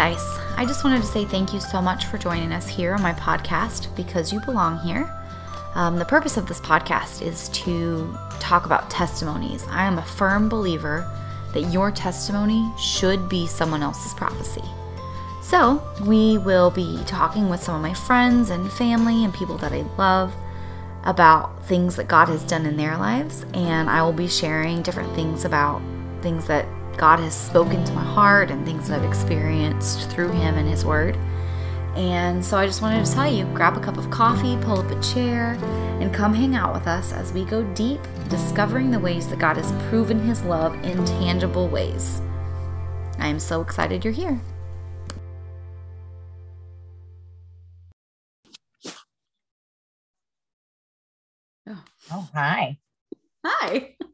Dice. I just wanted to say thank you so much for joining us here on my podcast because you belong here. Um, the purpose of this podcast is to talk about testimonies. I am a firm believer that your testimony should be someone else's prophecy. So, we will be talking with some of my friends and family and people that I love about things that God has done in their lives, and I will be sharing different things about things that God has spoken to my heart and things that I've experienced through Him and His Word. And so I just wanted to tell you grab a cup of coffee, pull up a chair, and come hang out with us as we go deep, discovering the ways that God has proven His love in tangible ways. I am so excited you're here. Oh, oh hi. Hi.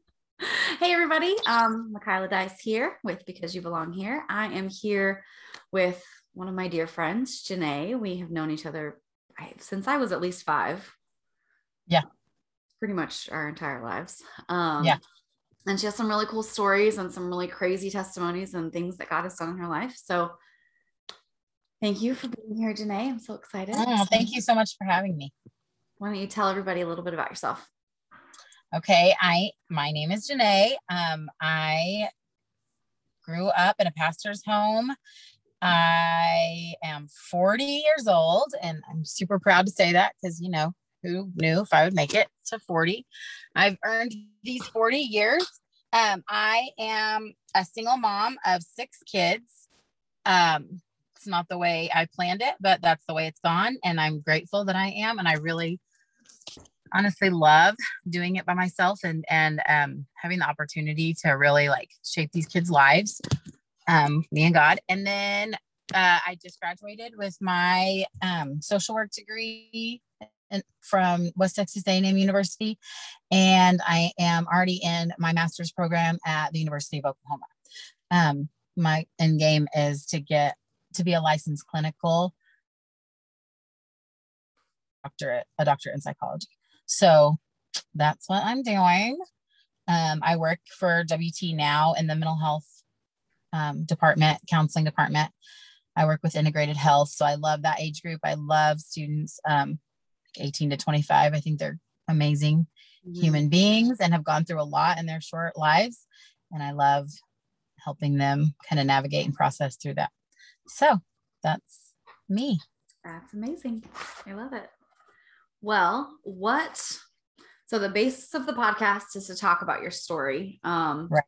Hey everybody, um, Michaela Dice here with Because You Belong Here. I am here with one of my dear friends, Janae. We have known each other since I was at least five. Yeah. Pretty much our entire lives. Um, yeah. And she has some really cool stories and some really crazy testimonies and things that God has done in her life. So thank you for being here, Janae. I'm so excited. Oh, thank you so much for having me. Why don't you tell everybody a little bit about yourself? Okay, I my name is Janae. Um, I grew up in a pastor's home. I am 40 years old, and I'm super proud to say that because you know who knew if I would make it to 40. I've earned these 40 years. Um, I am a single mom of six kids. Um, it's not the way I planned it, but that's the way it's gone, and I'm grateful that I am. And I really honestly love doing it by myself and and um, having the opportunity to really like shape these kids' lives, um, me and God. And then uh, I just graduated with my um, social work degree from West Texas A&M University, and I am already in my master's program at the University of Oklahoma. Um, my end game is to get to be a licensed clinical doctorate, a doctorate in psychology. So that's what I'm doing. Um, I work for WT now in the mental health um, department, counseling department. I work with integrated health. So I love that age group. I love students um, 18 to 25. I think they're amazing mm-hmm. human beings and have gone through a lot in their short lives. And I love helping them kind of navigate and process through that. So that's me. That's amazing. I love it. Well, what? So the basis of the podcast is to talk about your story. Um, right.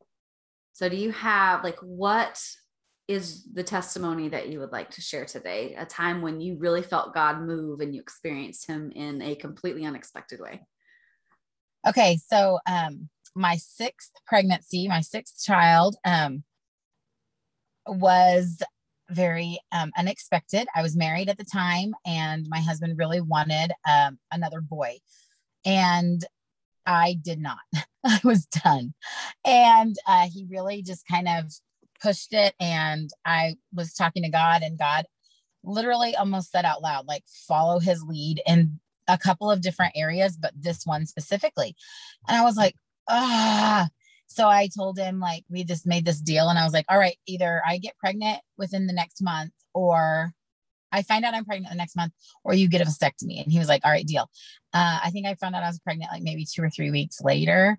So do you have like what is the testimony that you would like to share today? A time when you really felt God move and you experienced Him in a completely unexpected way. Okay, so um, my sixth pregnancy, my sixth child, um, was very um, unexpected. I was married at the time, and my husband really wanted um, another boy. And I did not. I was done. And uh, he really just kind of pushed it. And I was talking to God, and God literally almost said out loud, like, follow his lead in a couple of different areas, but this one specifically. And I was like, ah, so I told him like we just made this deal and I was like, all right, either I get pregnant within the next month or I find out I'm pregnant the next month or you get a vasectomy. And he was like, all right, deal. Uh, I think I found out I was pregnant like maybe two or three weeks later.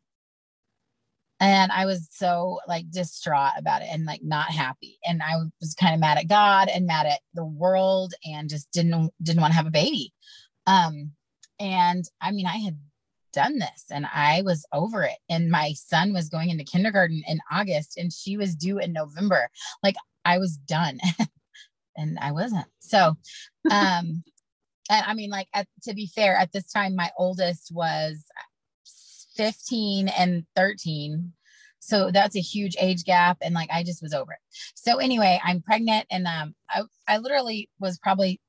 And I was so like distraught about it and like not happy. And I was kind of mad at God and mad at the world and just didn't didn't want to have a baby. Um, and I mean, I had done this and I was over it. And my son was going into kindergarten in August and she was due in November. Like I was done and I wasn't. So, um, I mean, like, at, to be fair, at this time, my oldest was 15 and 13. So that's a huge age gap. And like, I just was over it. So anyway, I'm pregnant and, um, I, I literally was probably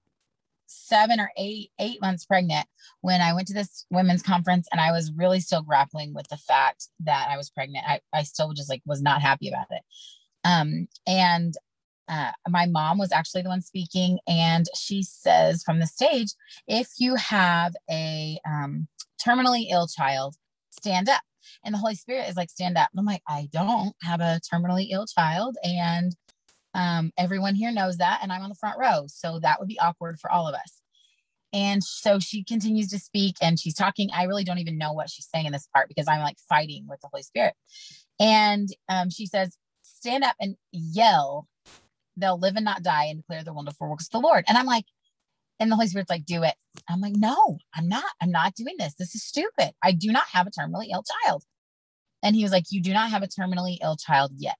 seven or eight eight months pregnant when i went to this women's conference and i was really still grappling with the fact that i was pregnant. I, I still just like was not happy about it. Um and uh, my mom was actually the one speaking and she says from the stage if you have a um, terminally ill child stand up. And the holy spirit is like stand up. And i'm like i don't have a terminally ill child and Um, everyone here knows that, and I'm on the front row. So that would be awkward for all of us. And so she continues to speak and she's talking. I really don't even know what she's saying in this part because I'm like fighting with the Holy Spirit. And um, she says, Stand up and yell, they'll live and not die and declare the wonderful works of the Lord. And I'm like, and the Holy Spirit's like, do it. I'm like, no, I'm not. I'm not doing this. This is stupid. I do not have a terminally ill child. And he was like, you do not have a terminally ill child yet.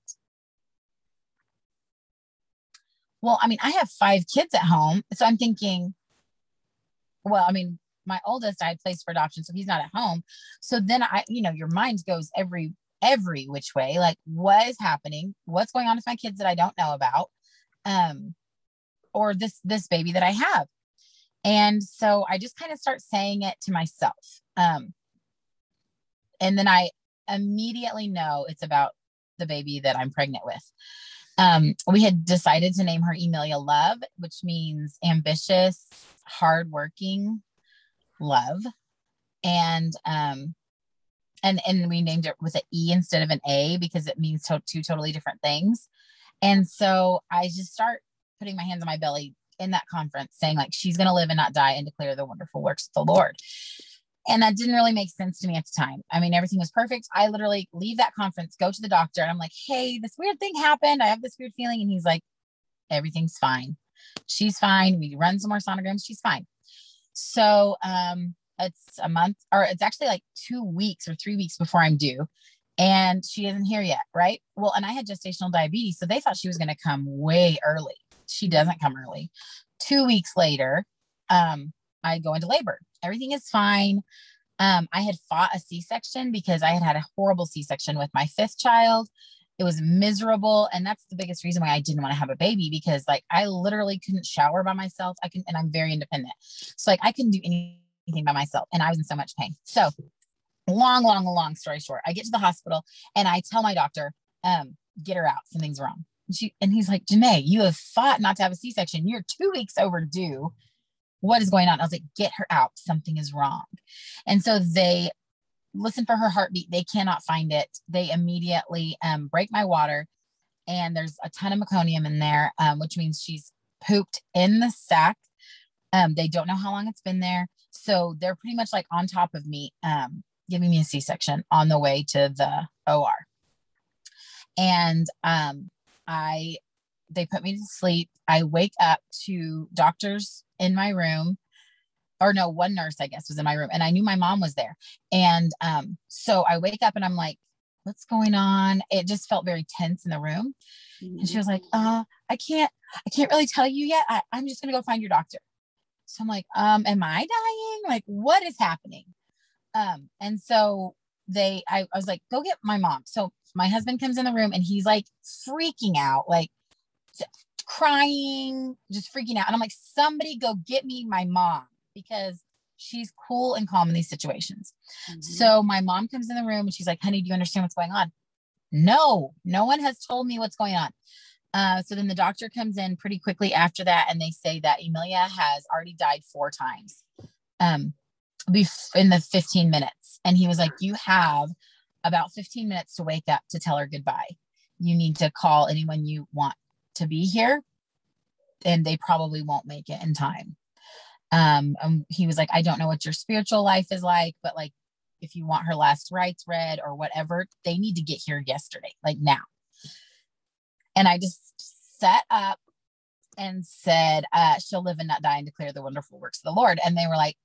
Well, I mean, I have five kids at home. So I'm thinking, well, I mean, my oldest I had placed for adoption, so he's not at home. So then I, you know, your mind goes every every which way. Like, what is happening? What's going on with my kids that I don't know about? Um, or this this baby that I have. And so I just kind of start saying it to myself. Um, and then I immediately know it's about the baby that I'm pregnant with. Um, we had decided to name her Emilia Love, which means ambitious, hardworking love. And um, and and we named it with an E instead of an A because it means to- two totally different things. And so I just start putting my hands on my belly in that conference saying like she's going to live and not die and declare the wonderful works of the Lord. And that didn't really make sense to me at the time. I mean, everything was perfect. I literally leave that conference, go to the doctor, and I'm like, hey, this weird thing happened. I have this weird feeling. And he's like, everything's fine. She's fine. We run some more sonograms. She's fine. So um, it's a month, or it's actually like two weeks or three weeks before I'm due. And she isn't here yet. Right. Well, and I had gestational diabetes. So they thought she was going to come way early. She doesn't come early. Two weeks later, um, I go into labor. Everything is fine. Um, I had fought a C section because I had had a horrible C section with my fifth child. It was miserable. And that's the biggest reason why I didn't want to have a baby because, like, I literally couldn't shower by myself. I can, and I'm very independent. So, like, I couldn't do anything by myself. And I was in so much pain. So, long, long, long story short, I get to the hospital and I tell my doctor, um, get her out. Something's wrong. And, she, and he's like, Janae, you have fought not to have a C section. You're two weeks overdue what is going on? I was like, get her out. Something is wrong. And so they listen for her heartbeat. They cannot find it. They immediately um, break my water. And there's a ton of meconium in there, um, which means she's pooped in the sac. Um, they don't know how long it's been there. So they're pretty much like on top of me, um, giving me a C section on the way to the OR. And um, I they put me to sleep. I wake up to doctors in my room or no, one nurse, I guess, was in my room and I knew my mom was there. And um, so I wake up and I'm like, what's going on? It just felt very tense in the room. Mm-hmm. And she was like, uh, I can't, I can't really tell you yet. I, I'm just gonna go find your doctor. So I'm like, um, am I dying? Like, what is happening? Um, and so they, I, I was like, go get my mom. So my husband comes in the room and he's like freaking out, like crying, just freaking out. And I'm like, somebody go get me my mom because she's cool and calm in these situations. Mm-hmm. So my mom comes in the room and she's like, honey, do you understand what's going on? No, no one has told me what's going on. Uh, so then the doctor comes in pretty quickly after that, and they say that Emilia has already died four times um, in the 15 minutes. And he was like, You have about 15 minutes to wake up to tell her goodbye. You need to call anyone you want to be here and they probably won't make it in time. Um and he was like i don't know what your spiritual life is like but like if you want her last rites read or whatever they need to get here yesterday like now. And i just set up and said uh she'll live and not die and declare the wonderful works of the lord. And they were like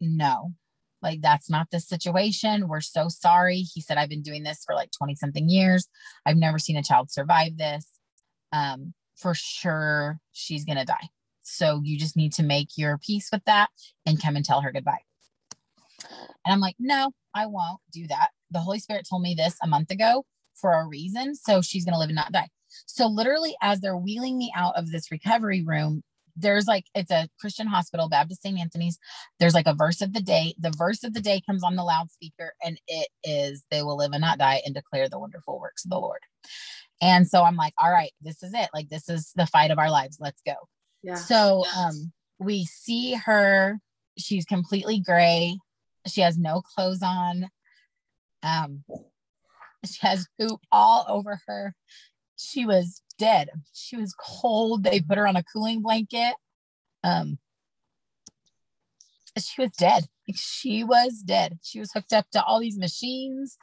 no like that's not the situation. We're so sorry. He said i've been doing this for like 20 something years. I've never seen a child survive this um, for sure she's going to die. So you just need to make your peace with that and come and tell her goodbye. And I'm like, no, I won't do that. The Holy Spirit told me this a month ago for a reason. So she's going to live and not die. So literally, as they're wheeling me out of this recovery room, there's like it's a Christian hospital, Baptist St. Anthony's. There's like a verse of the day. The verse of the day comes on the loudspeaker, and it is, "They will live and not die, and declare the wonderful works of the Lord." And so I'm like, all right, this is it. Like, this is the fight of our lives. Let's go. Yeah. So um, we see her. She's completely gray. She has no clothes on. Um, she has poop all over her. She was dead. She was cold. They put her on a cooling blanket. Um, she was dead. She was dead. She was hooked up to all these machines.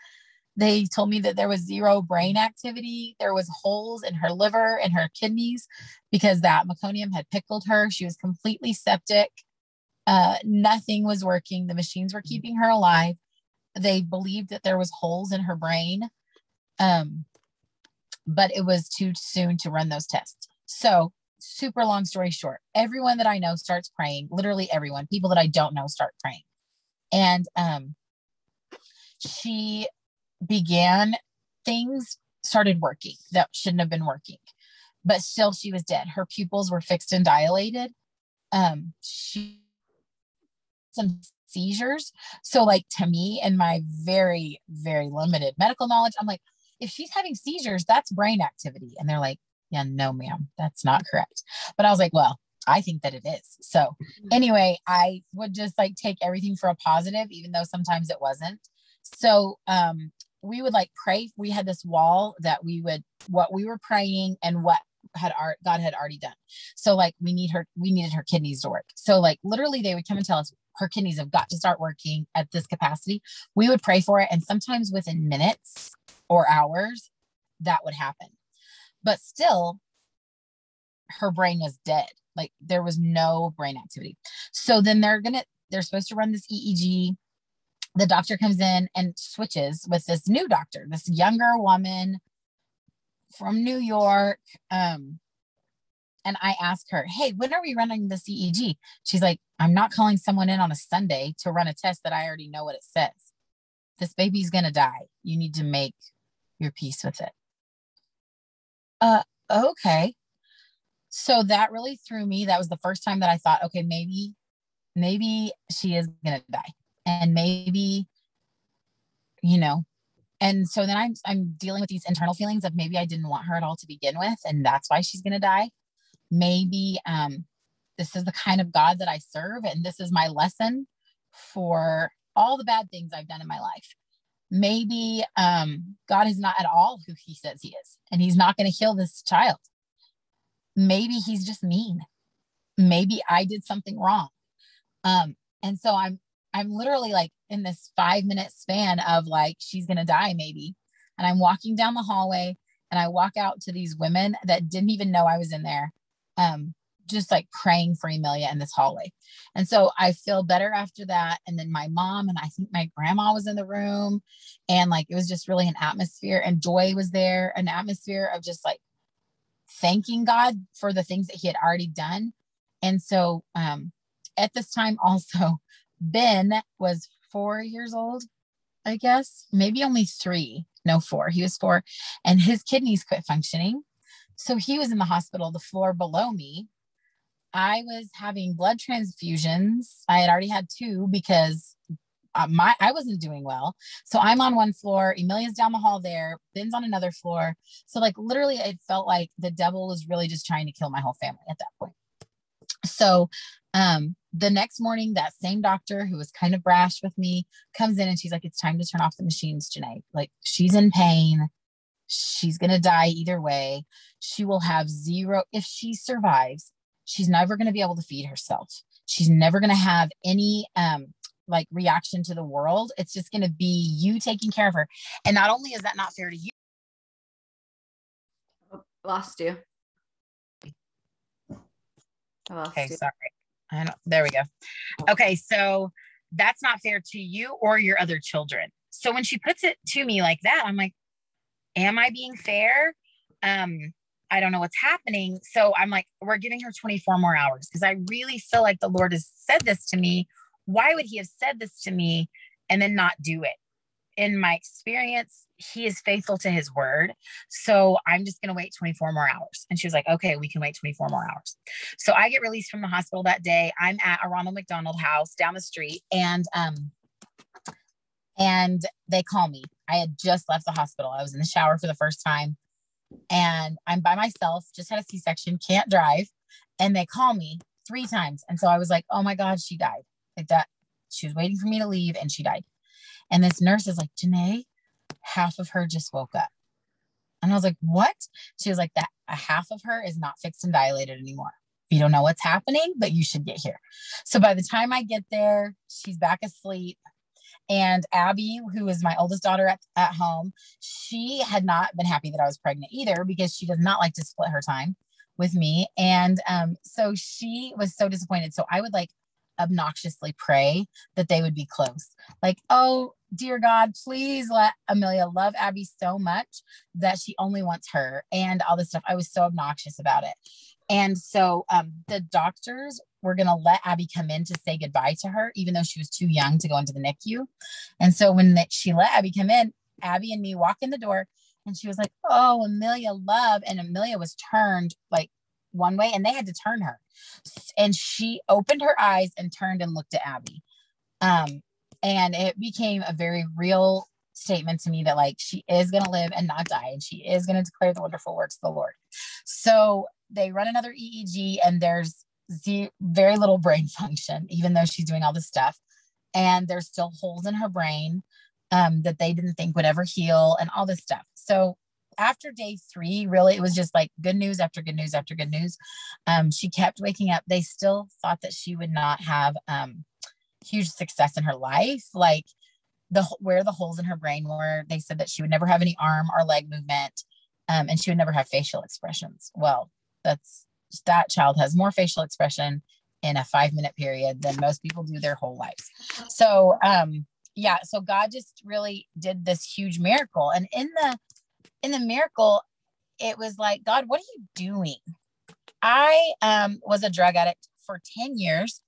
They told me that there was zero brain activity. There was holes in her liver and her kidneys because that meconium had pickled her. She was completely septic. Uh, nothing was working. The machines were keeping her alive. They believed that there was holes in her brain. Um, but it was too soon to run those tests. So, super long story short, everyone that I know starts praying. Literally everyone. People that I don't know start praying. And um, she began things started working that shouldn't have been working, but still she was dead. Her pupils were fixed and dilated. Um, she some seizures. So, like to me, and my very, very limited medical knowledge, I'm like, if she's having seizures, that's brain activity. And they're like, yeah, no, ma'am, that's not correct. But I was like, well, I think that it is. So mm-hmm. anyway, I would just like take everything for a positive, even though sometimes it wasn't. So um, we would like pray. We had this wall that we would what we were praying and what had art God had already done. So like we need her, we needed her kidneys to work. So like literally they would come and tell us her kidneys have got to start working at this capacity. We would pray for it. And sometimes within minutes or hours, that would happen. But still, her brain was dead. Like there was no brain activity. So then they're to, they're supposed to run this EEG. The doctor comes in and switches with this new doctor, this younger woman from New York. Um, and I ask her, Hey, when are we running the EEG? She's like, I'm not calling someone in on a Sunday to run a test that I already know what it says. This baby's going to die. You need to make your peace with it. Uh, okay. So that really threw me. That was the first time that I thought, okay, maybe, maybe she is going to die. And maybe, you know, and so then I'm I'm dealing with these internal feelings of maybe I didn't want her at all to begin with, and that's why she's gonna die. Maybe um, this is the kind of God that I serve, and this is my lesson for all the bad things I've done in my life. Maybe um, God is not at all who He says He is, and He's not going to heal this child. Maybe He's just mean. Maybe I did something wrong. Um, and so I'm I'm literally like in this five minute span of like, she's going to die maybe. And I'm walking down the hallway and I walk out to these women that didn't even know I was in there, um, just like praying for Emilia in this hallway. And so I feel better after that. And then my mom and I think my grandma was in the room. And like it was just really an atmosphere. And Joy was there, an atmosphere of just like thanking God for the things that He had already done. And so um, at this time, also, Ben was four years old, I guess, maybe only three, no, four. He was four, and his kidneys quit functioning. So he was in the hospital, the floor below me. I was having blood transfusions. I had already had two because uh, my I wasn't doing well. So I'm on one floor, Emilia's down the hall there, Ben's on another floor. So like literally it felt like the devil was really just trying to kill my whole family at that point. So um the next morning, that same doctor who was kind of brash with me comes in and she's like, It's time to turn off the machines, Janae. Like, she's in pain. She's going to die either way. She will have zero, if she survives, she's never going to be able to feed herself. She's never going to have any, um, like reaction to the world. It's just going to be you taking care of her. And not only is that not fair to you. Oh, lost you. lost okay, you. sorry. Don't, there we go. Okay, so that's not fair to you or your other children. So when she puts it to me like that, I'm like, am I being fair? Um, I don't know what's happening. So I'm like, we're giving her 24 more hours because I really feel like the Lord has said this to me. Why would he have said this to me and then not do it? in my experience, he is faithful to his word. So I'm just going to wait 24 more hours. And she was like, okay, we can wait 24 more hours. So I get released from the hospital that day. I'm at a Ronald McDonald house down the street and, um, and they call me. I had just left the hospital. I was in the shower for the first time and I'm by myself, just had a C section, can't drive. And they call me three times. And so I was like, oh my God, she died. Like that. She was waiting for me to leave and she died. And this nurse is like, Janae, half of her just woke up. And I was like, what? She was like, that a half of her is not fixed and dilated anymore. You don't know what's happening, but you should get here. So by the time I get there, she's back asleep. And Abby, who is my oldest daughter at, at home, she had not been happy that I was pregnant either because she does not like to split her time with me. And um, so she was so disappointed. So I would like obnoxiously pray that they would be close. Like, oh, dear God, please let Emilia love Abby so much that she only wants her and all this stuff. I was so obnoxious about it. And so um, the doctors were going to let Abby come in to say goodbye to her, even though she was too young to go into the NICU. And so when she let Abby come in, Abby and me walk in the door and she was like, Oh, Emilia, love. And Emilia was turned like one way and they had to turn her. And she opened her eyes and turned and looked at Abby. Um, and it became a very real statement to me that like she is going to live and not die and she is going to declare the wonderful works of the Lord. So they run another EEG and there's very little brain function, even though she's doing all this stuff. And there's still holes in her brain um, that they didn't think would ever heal and all this stuff. So after day three, really, it was just like good news after good news after good news. Um, she kept waking up. They still thought that she would not have um, huge success in her life. Like the where the holes in her brain were, they said that she would never have any arm or leg movement, um, and she would never have facial expressions. Well, that's that child has more facial expression in a five minute period than most people do their whole lives. So, um, yeah, so God just really did this huge miracle, and in the in the miracle, it was like, God, what are you doing? I um, was a drug addict for 10 years.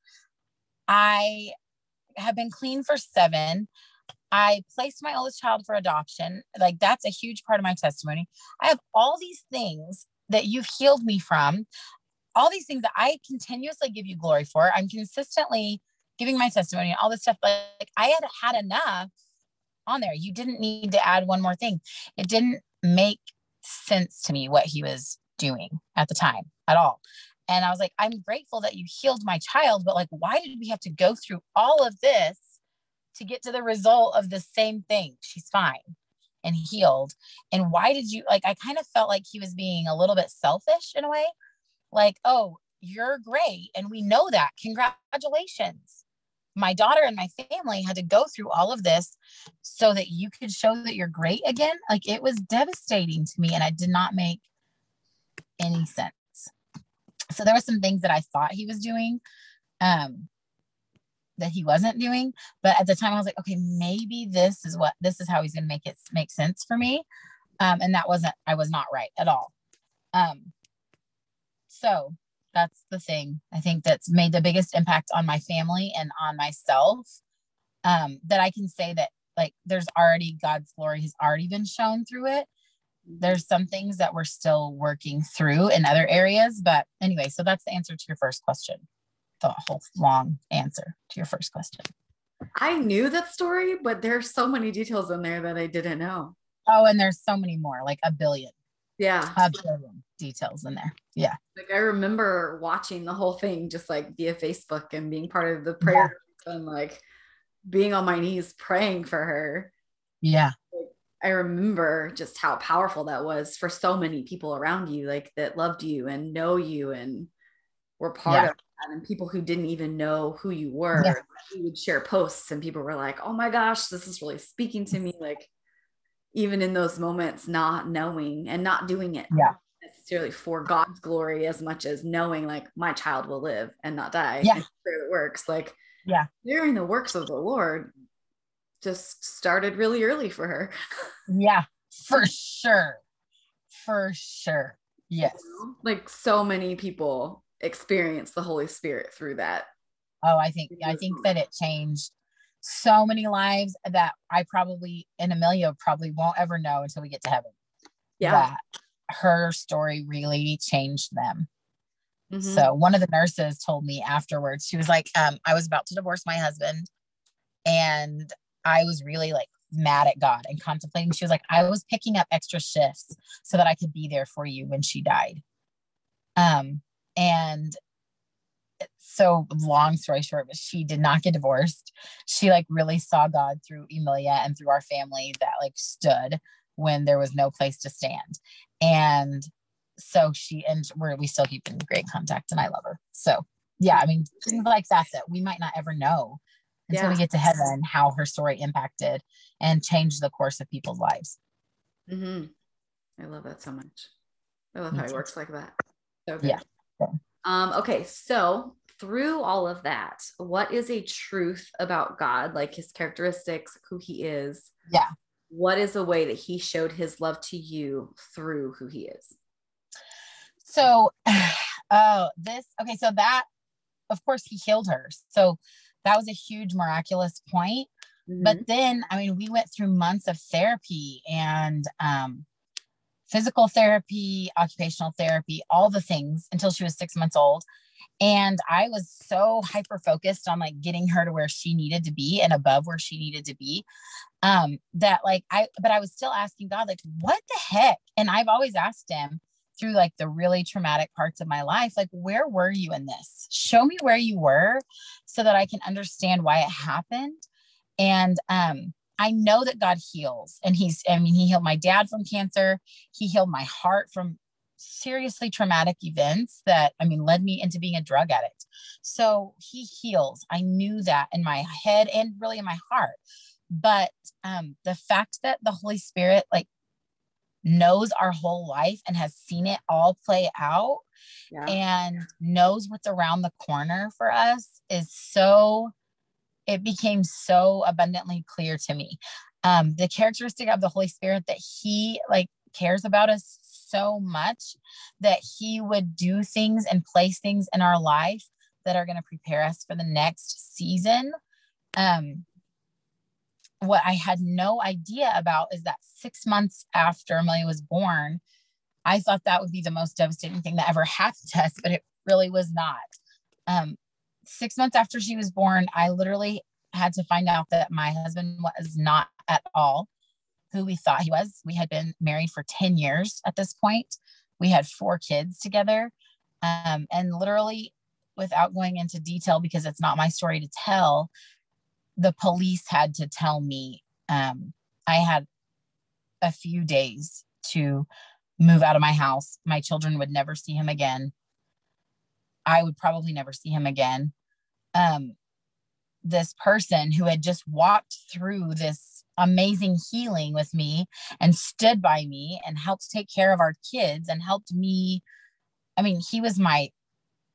I have been clean for seven. I placed my oldest child for adoption. Like, that's a huge part of my testimony. I have all these things that you've healed me from, all these things that I continuously give you glory for. I'm consistently giving my testimony, all this stuff. Like, I had had enough on there. You didn't need to add one more thing. It didn't make sense to me what he was doing at the time at all. And I was like, I'm grateful that you healed my child, but like, why did we have to go through all of this to get to the result of the same thing? She's fine and healed. And why did you like? I kind of felt like he was being a little bit selfish in a way, like, oh, you're great. And we know that. Congratulations my daughter and my family had to go through all of this so that you could show that you're great again. Like it was devastating to me and I did not make any sense. So there were some things that I thought he was doing um that he wasn't doing, but at the time I was like, okay, maybe this is what this is how he's going to make it make sense for me. Um and that wasn't I was not right at all. Um so that's the thing I think that's made the biggest impact on my family and on myself. Um, that I can say that like there's already God's glory has already been shown through it. There's some things that we're still working through in other areas, but anyway, so that's the answer to your first question. The whole long answer to your first question. I knew that story, but there's so many details in there that I didn't know. Oh, and there's so many more, like a billion. Yeah. Details in there. Yeah. Like I remember watching the whole thing just like via Facebook and being part of the prayer yeah. and like being on my knees praying for her. Yeah. Like, I remember just how powerful that was for so many people around you, like that loved you and know you and were part yeah. of that. And people who didn't even know who you were, yeah. you would share posts and people were like, oh my gosh, this is really speaking to me. Like, even in those moments, not knowing and not doing it yeah. necessarily for God's glory as much as knowing like my child will live and not die. Yeah. it works. Like, yeah, during the works of the Lord just started really early for her. yeah, for sure. For sure. Yes. Like so many people experience the Holy Spirit through that. Oh, I think I think that it changed so many lives that I probably and Emilia probably won't ever know until we get to heaven. Yeah. That her story really changed them. Mm-hmm. So one of the nurses told me afterwards, she was like, um, I was about to divorce my husband and I was really like mad at God and contemplating. She was like, I was picking up extra shifts so that I could be there for you when she died. Um, and so long story short, but she did not get divorced. She like really saw God through Emilia and through our family that like stood when there was no place to stand. And so she and we're we still keep in great contact and I love her. So yeah, I mean things like that that we might not ever know until yeah. we get to heaven how her story impacted and changed the course of people's lives. Mm-hmm. I love that so much. I love Me how too. it works like that. So good. Yeah. Um, okay, so through all of that, what is a truth about God, like his characteristics, who he is? Yeah. What is a way that he showed his love to you through who he is? So, oh, this, okay, so that, of course, he healed her. So that was a huge miraculous point. Mm-hmm. But then, I mean, we went through months of therapy and um, physical therapy, occupational therapy, all the things until she was six months old. And I was so hyper focused on like getting her to where she needed to be and above where she needed to be. Um, that like I, but I was still asking God, like, what the heck? And I've always asked him through like the really traumatic parts of my life, like, where were you in this? Show me where you were so that I can understand why it happened. And um, I know that God heals. And He's, I mean, He healed my dad from cancer. He healed my heart from seriously traumatic events that, I mean, led me into being a drug addict. So He heals. I knew that in my head and really in my heart. But um, the fact that the Holy Spirit, like, knows our whole life and has seen it all play out yeah. and knows what's around the corner for us is so it became so abundantly clear to me. Um, the characteristic of the Holy Spirit that He like cares about us so much that He would do things and place things in our life that are going to prepare us for the next season. Um, what I had no idea about is that six months after Emilia was born, I thought that would be the most devastating thing that ever happened to us, but it really was not. Um, six months after she was born, I literally had to find out that my husband was not at all who we thought he was. We had been married for 10 years at this point. We had four kids together. Um, and literally, without going into detail, because it's not my story to tell, the police had to tell me um, I had a few days to move out of my house. My children would never see him again. I would probably never see him again. Um, this person who had just walked through this amazing healing with me and stood by me and helped take care of our kids and helped me. I mean, he was my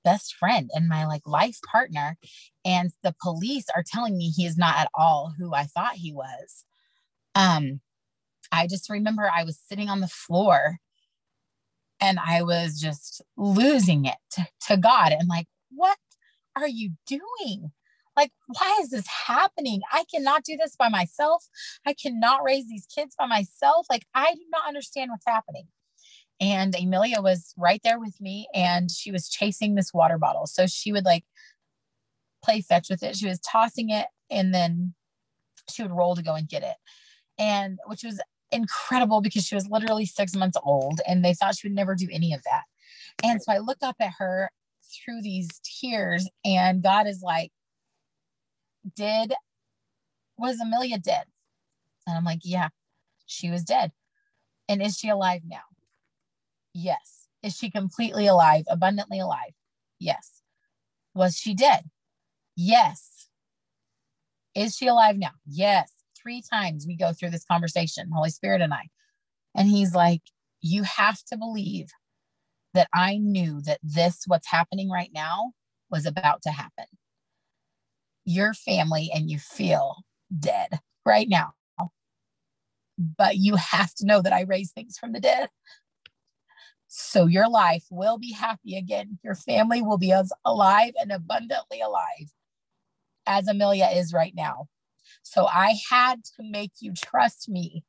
best friend and my like life partner. And the police are telling me he is not at all who I thought he was. Um, I just remember I was sitting on the floor and I was just losing it to, to God and like, what are you doing? Like, why is this happening? I cannot do this by myself. I cannot raise these kids by myself. Like, I do not understand what's happening. And Emilia was right there with me and she was chasing this water bottle. So she would like play fetch with it. She was tossing it and then she would roll to go and get it. And which was incredible because she was literally six months old and they thought she would never do any of that. And so I looked up at her through these tears and God is like, Did was Emilia dead? And I'm like, Yeah, she was dead. And is she alive now? Yes. Is she completely alive, abundantly alive? Yes. Was she dead? Yes. Is she alive now? Yes three times we go through this conversation, Holy Spirit and I. And he's like, You have to believe that I knew that this, what's happening right now, was about to happen. Your family and you feel dead right now. But you have to know that I raise things from the dead. So your life will be happy again. Your family will be as alive and abundantly alive as Emilia is right now. So I had to make you trust me.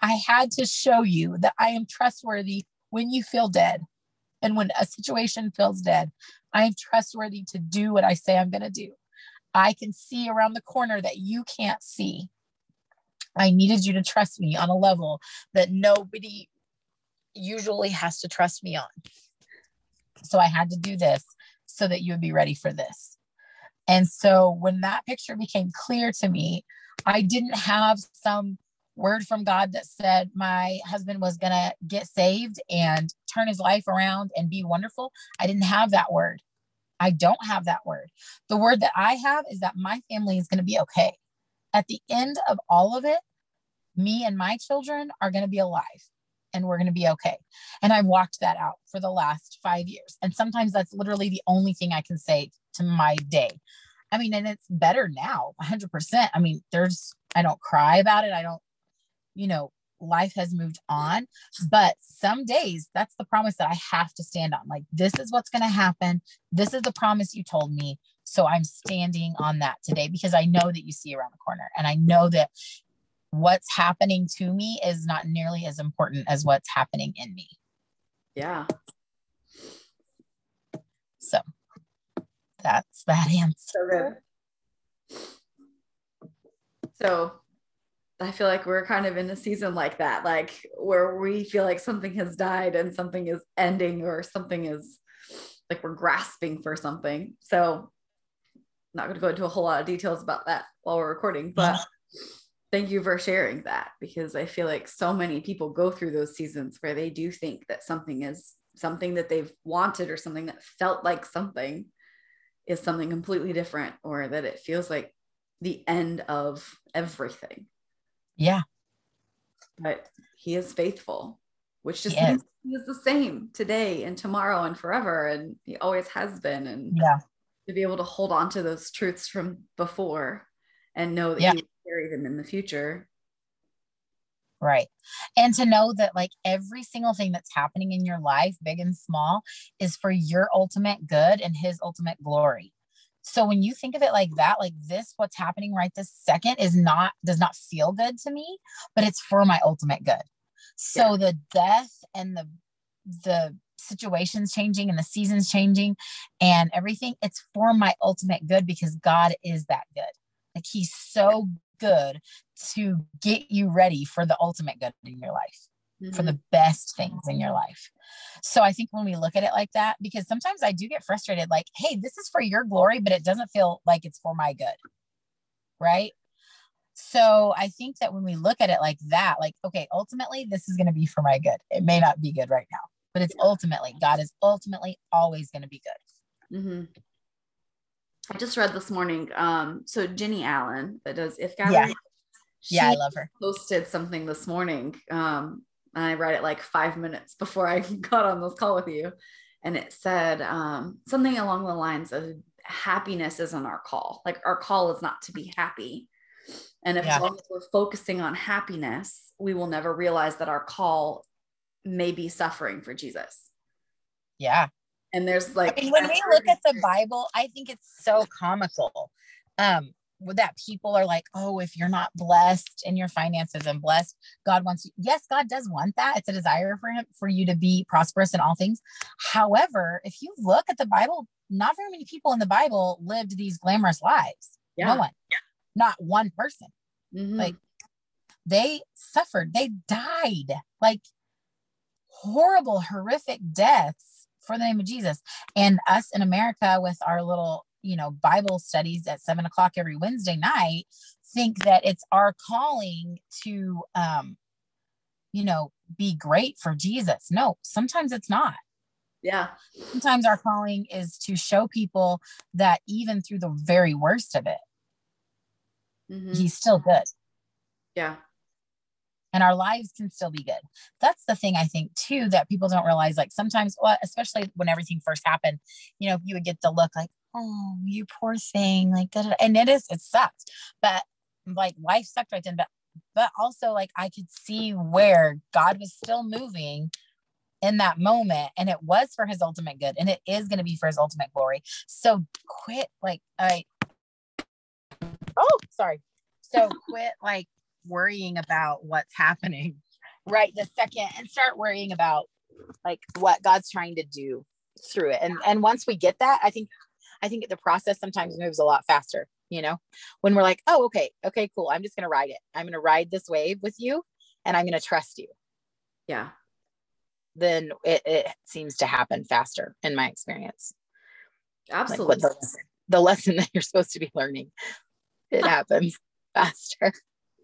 I had to show you that I am trustworthy when you feel dead. And when a situation feels dead, I am trustworthy to do what I say I'm going to do. I can see around the corner that you can't see. I needed you to trust me on a level that nobody usually has to trust me on. So I had to do this so that you would be ready for this. And so when that picture became clear to me, I didn't have some word from God that said my husband was going to get saved and turn his life around and be wonderful. I didn't have that word. I don't have that word. The word that I have is that my family is going to be okay. At the end of all of it, me and my children are going to be alive and we're going to be okay. And I've walked that out for the last five years. And sometimes that's literally the only thing I can say to my day. I mean, and it's better now, 100%. I mean, there's, I don't cry about it. I don't, you know, life has moved on. But some days that's the promise that I have to stand on. Like, this is what's going to happen. This is the promise you told me. So I'm standing on that today because I know that you see around the corner. And I know that what's happening to me is not nearly as important as what's happening in me. Yeah. So that's that answer. So I feel like we're kind of in a season like that, like where we feel like something has died and something is ending or something is like we're grasping for something. So not going to go into a whole lot of details about that while we're recording, but thank you for sharing that because I feel like so many people go through those seasons where they do think that something is something that they've wanted or something that felt like something is something completely different or that it feels like the end of everything. Yeah. But he is faithful, which just means he is the same today and tomorrow and forever. And he always has been. And yeah, to be able to hold on to those truths from before and know that yeah. he carry them in the future. Right. And to know that like every single thing that's happening in your life, big and small, is for your ultimate good and his ultimate glory. So when you think of it like that, like this, what's happening right this second is not, does not feel good to me, but it's for my ultimate good. So yeah. the death and the, the situations changing and the seasons changing and everything, it's for my ultimate good because God is that good. Like he's so good to get you ready for the ultimate good in your life mm-hmm. for the best things in your life. So I think when we look at it like that, because sometimes I do get frustrated, like, hey, this is for your glory, but it doesn't feel like it's for my good. Right. So I think that when we look at it like that, like, okay, ultimately, this is going to be for my good. It may not be good right now, but it's ultimately, God is ultimately always going to be good. Mm-hmm. I just read this morning. Um, so Jennie Allen that does If God, yeah, yeah, I love her. Posted something this morning um, and I read it like five minutes before I got on this call with you. And it said um, something along the lines of happiness isn't our call. Like our call is not to be happy. And if yeah. as long as we're focusing on happiness, we will never realize that our call may be suffering for Jesus. Yeah. And there's like I mean, when we look at the Bible, I think it's so comical. Um, that people are like, oh, if you're not blessed in your finances and blessed, God wants you. Yes, God does want that. It's a desire for him for you to be prosperous in all things. However, if you look at the Bible, not very many people in the Bible lived these glamorous lives. Yeah. No one, yeah. not one person. Mm-hmm. Like they suffered, they died like horrible, horrific deaths for the name of Jesus. And us in America with our little you know bible studies at seven o'clock every wednesday night think that it's our calling to um you know be great for jesus. No sometimes it's not. Yeah. Sometimes our calling is to show people that even through the very worst of it mm-hmm. he's still good. Yeah and our lives can still be good. That's the thing I think too that people don't realize. Like sometimes, well, especially when everything first happened, you know, you would get the look like, oh, you poor thing. Like, and it is, it sucks. But like life sucked right then. But, but also, like, I could see where God was still moving in that moment. And it was for his ultimate good. And it is going to be for his ultimate glory. So quit, like, I, oh, sorry. So quit, like, worrying about what's happening right the second and start worrying about like what God's trying to do through it. And and once we get that, I think I think the process sometimes moves a lot faster, you know, when we're like, oh, okay, okay, cool. I'm just going to ride it. I'm going to ride this wave with you and I'm going to trust you. Yeah. Then it, it seems to happen faster in my experience. Absolutely. Like the, lesson, the lesson that you're supposed to be learning, it happens faster.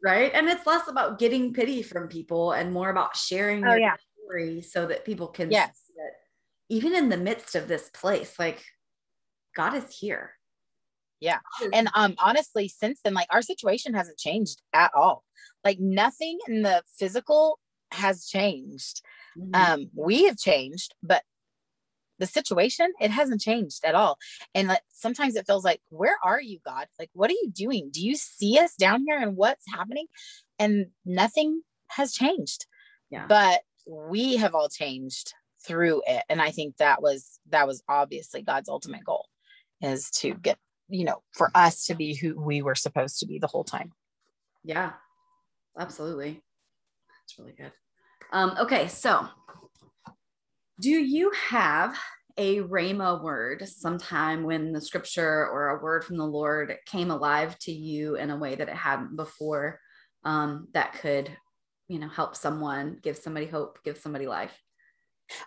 Right and it's less about getting pity from people and more about sharing Oh, your yeah. story so that people can Yes. see that even in the midst of this place like god is here Yeah. and um honestly since then like our situation hasn't changed at all like nothing in the physical has changed Mhm. um we have changed but the situation it hasn't changed at all. And like sometimes it feels like where are you god? Like what are you doing? Do you see us down here and what's happening? And nothing has changed. Yeah. but we have all changed through it. And i think that was that was obviously god's ultimate goal is to get you know for us to be who we were supposed to be the whole time. Yeah, absolutely. That's really good. Um, okay, so do you have a Rhema word sometime when the scripture or a word from the Lord came alive to you in a way that it hadn't before um, that could, you know, help someone, give somebody hope, give somebody life?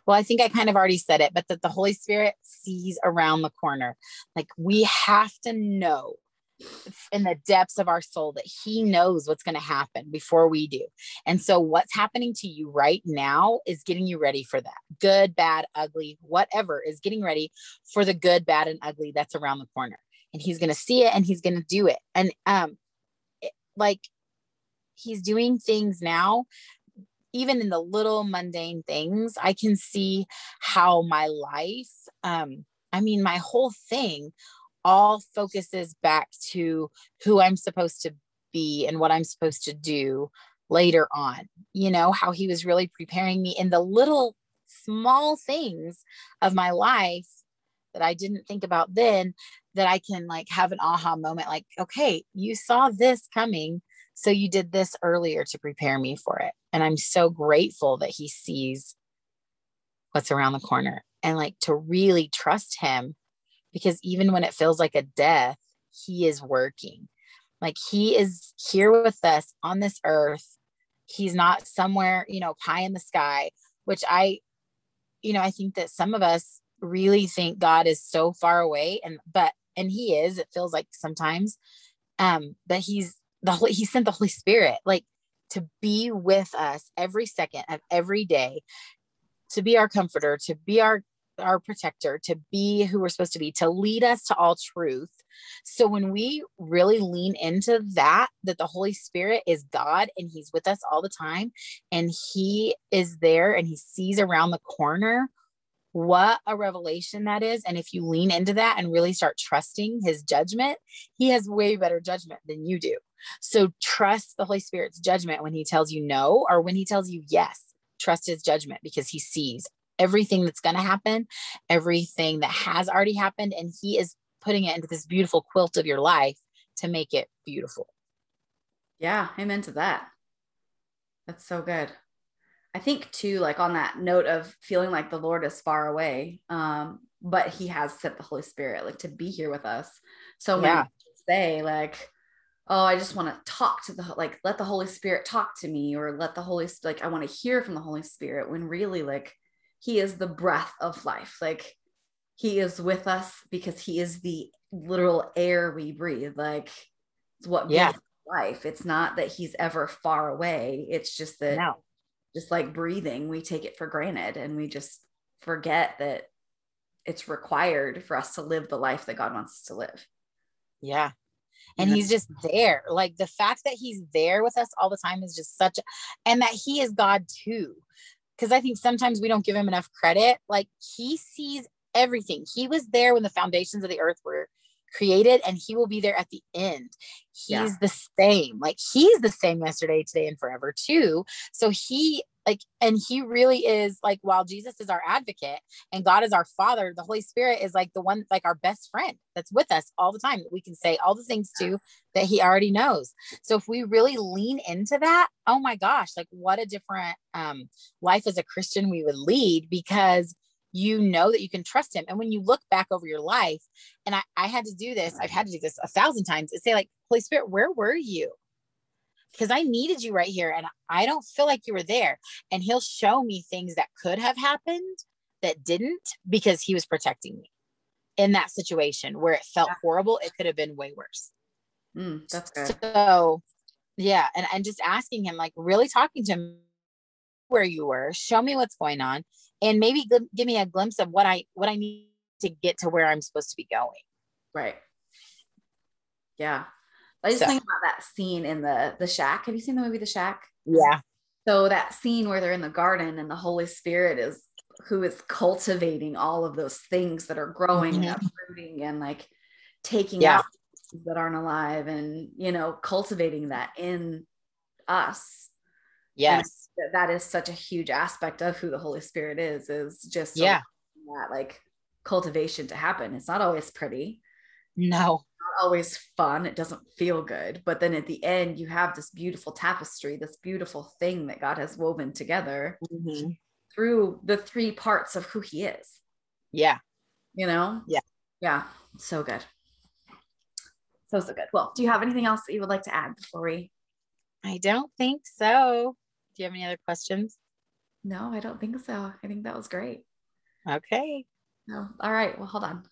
well i think i kind of already said it but that the holy spirit sees around the corner like we have to know in the depths of our soul that he knows what's going to happen before we do. And so what's happening to you right now is getting you ready for that. Good bad ugly whatever is getting ready for the good bad and ugly that's around the corner. And he's going to see it and he's going to do it. And um it, like he's doing things now even in the little mundane things i can see how my life um i mean my whole thing all focuses back to who i'm supposed to be and what i'm supposed to do later on you know how he was really preparing me in the little small things of my life that i didn't think about then that i can like have an aha moment like okay you saw this coming so you did this earlier to prepare me for it. And I'm so grateful that he sees what's around the corner and like to really trust him because even when it feels like a death, he is working. Like he is here with us on this earth. He's not somewhere, you know, pie in the sky, which I, you know, I think that some of us really think God is so far away and, but, and he is, it feels like sometimes, um, but he's, the Holy, he sent the Holy Spirit like to be with us every second of every day, to be our comforter, to be our our protector, to be who we're supposed to be, to lead us to all truth. So when we really lean into that, that the Holy Spirit is God and He's with us all the time, and He is there and He sees around the corner. What a revelation that is. And if you lean into that and really start trusting his judgment, he has way better judgment than you do. So trust the Holy Spirit's judgment when he tells you no or when he tells you yes. Trust his judgment because he sees everything that's going to happen, everything that has already happened, and he is putting it into this beautiful quilt of your life to make it beautiful. Yeah, amen to that. That's so good. I think too, like on that note of feeling like the Lord is far away, um, but He has sent the Holy Spirit like to be here with us. So many Yeah. say like, "Oh, I just want to talk to the like, let the Holy Spirit talk to me, or let the Holy like I want to hear from the Holy Spirit." When really, like, He is the breath of life. Like, He is with us because He is the literal air we breathe. Like, it's what Yeah. life. It's not that He's ever far away. It's just that No. just like breathing, we take it for granted and we just forget that it's required for us to live the life that God wants us to live. Yeah. And he's just there. Like the fact that he's there with us all the time is just such a, and that he is God too. Because I think sometimes we don't give him enough credit. Like he sees everything. He was there when the foundations of the earth were created and he will be there at the end. He's Yeah. the same. Like he's the same yesterday, today, and forever too. So he like, and he really is like, while Jesus is our advocate and God is our father, the Holy Spirit is like the one, like our best friend that's with us all the time that we can say all the things to that he already knows. So if we really lean into that, oh my gosh, like what a different um, life as a Christian we would lead because you know that you can trust him. And when you look back over your life, and I, I had to do this, I've had to do this a thousand times, is say, like, Holy Spirit, where were you? Because I needed you right here and I don't feel like you were there. And he'll show me things that could have happened that didn't because he was protecting me in that situation where it felt Yeah. horrible. It could have been way worse. Mm, that's good. So Yeah. And, and just asking him, like really talking to him where you were, show me what's going on, and maybe g- give me a glimpse of what I what I need to get to where I'm supposed to be going. Right. Yeah. I just So- think about that scene in the the shack. Have you seen the movie The Shack? Yeah. So that scene where they're in the garden and the Holy Spirit is who is cultivating all of those things that are growing and Mhm. uprooting and like taking Yeah. out that aren't alive and you know cultivating that in us. Yes. That that is such a huge aspect of who the Holy Spirit is. Is just Yeah. that like cultivation to happen. It's not always pretty. No. not always fun. It doesn't feel good. But then at the end, you have this beautiful tapestry, this beautiful thing that God has woven together Mhm. through the three parts of who He is. Yeah. You know? Yeah. Yeah. So good. So, so good. Well, do you have anything else that you would like to add before we? I don't think so. Do you have any other questions? No, I don't think so. I think that was great. Okay. No. All right. Well, hold on.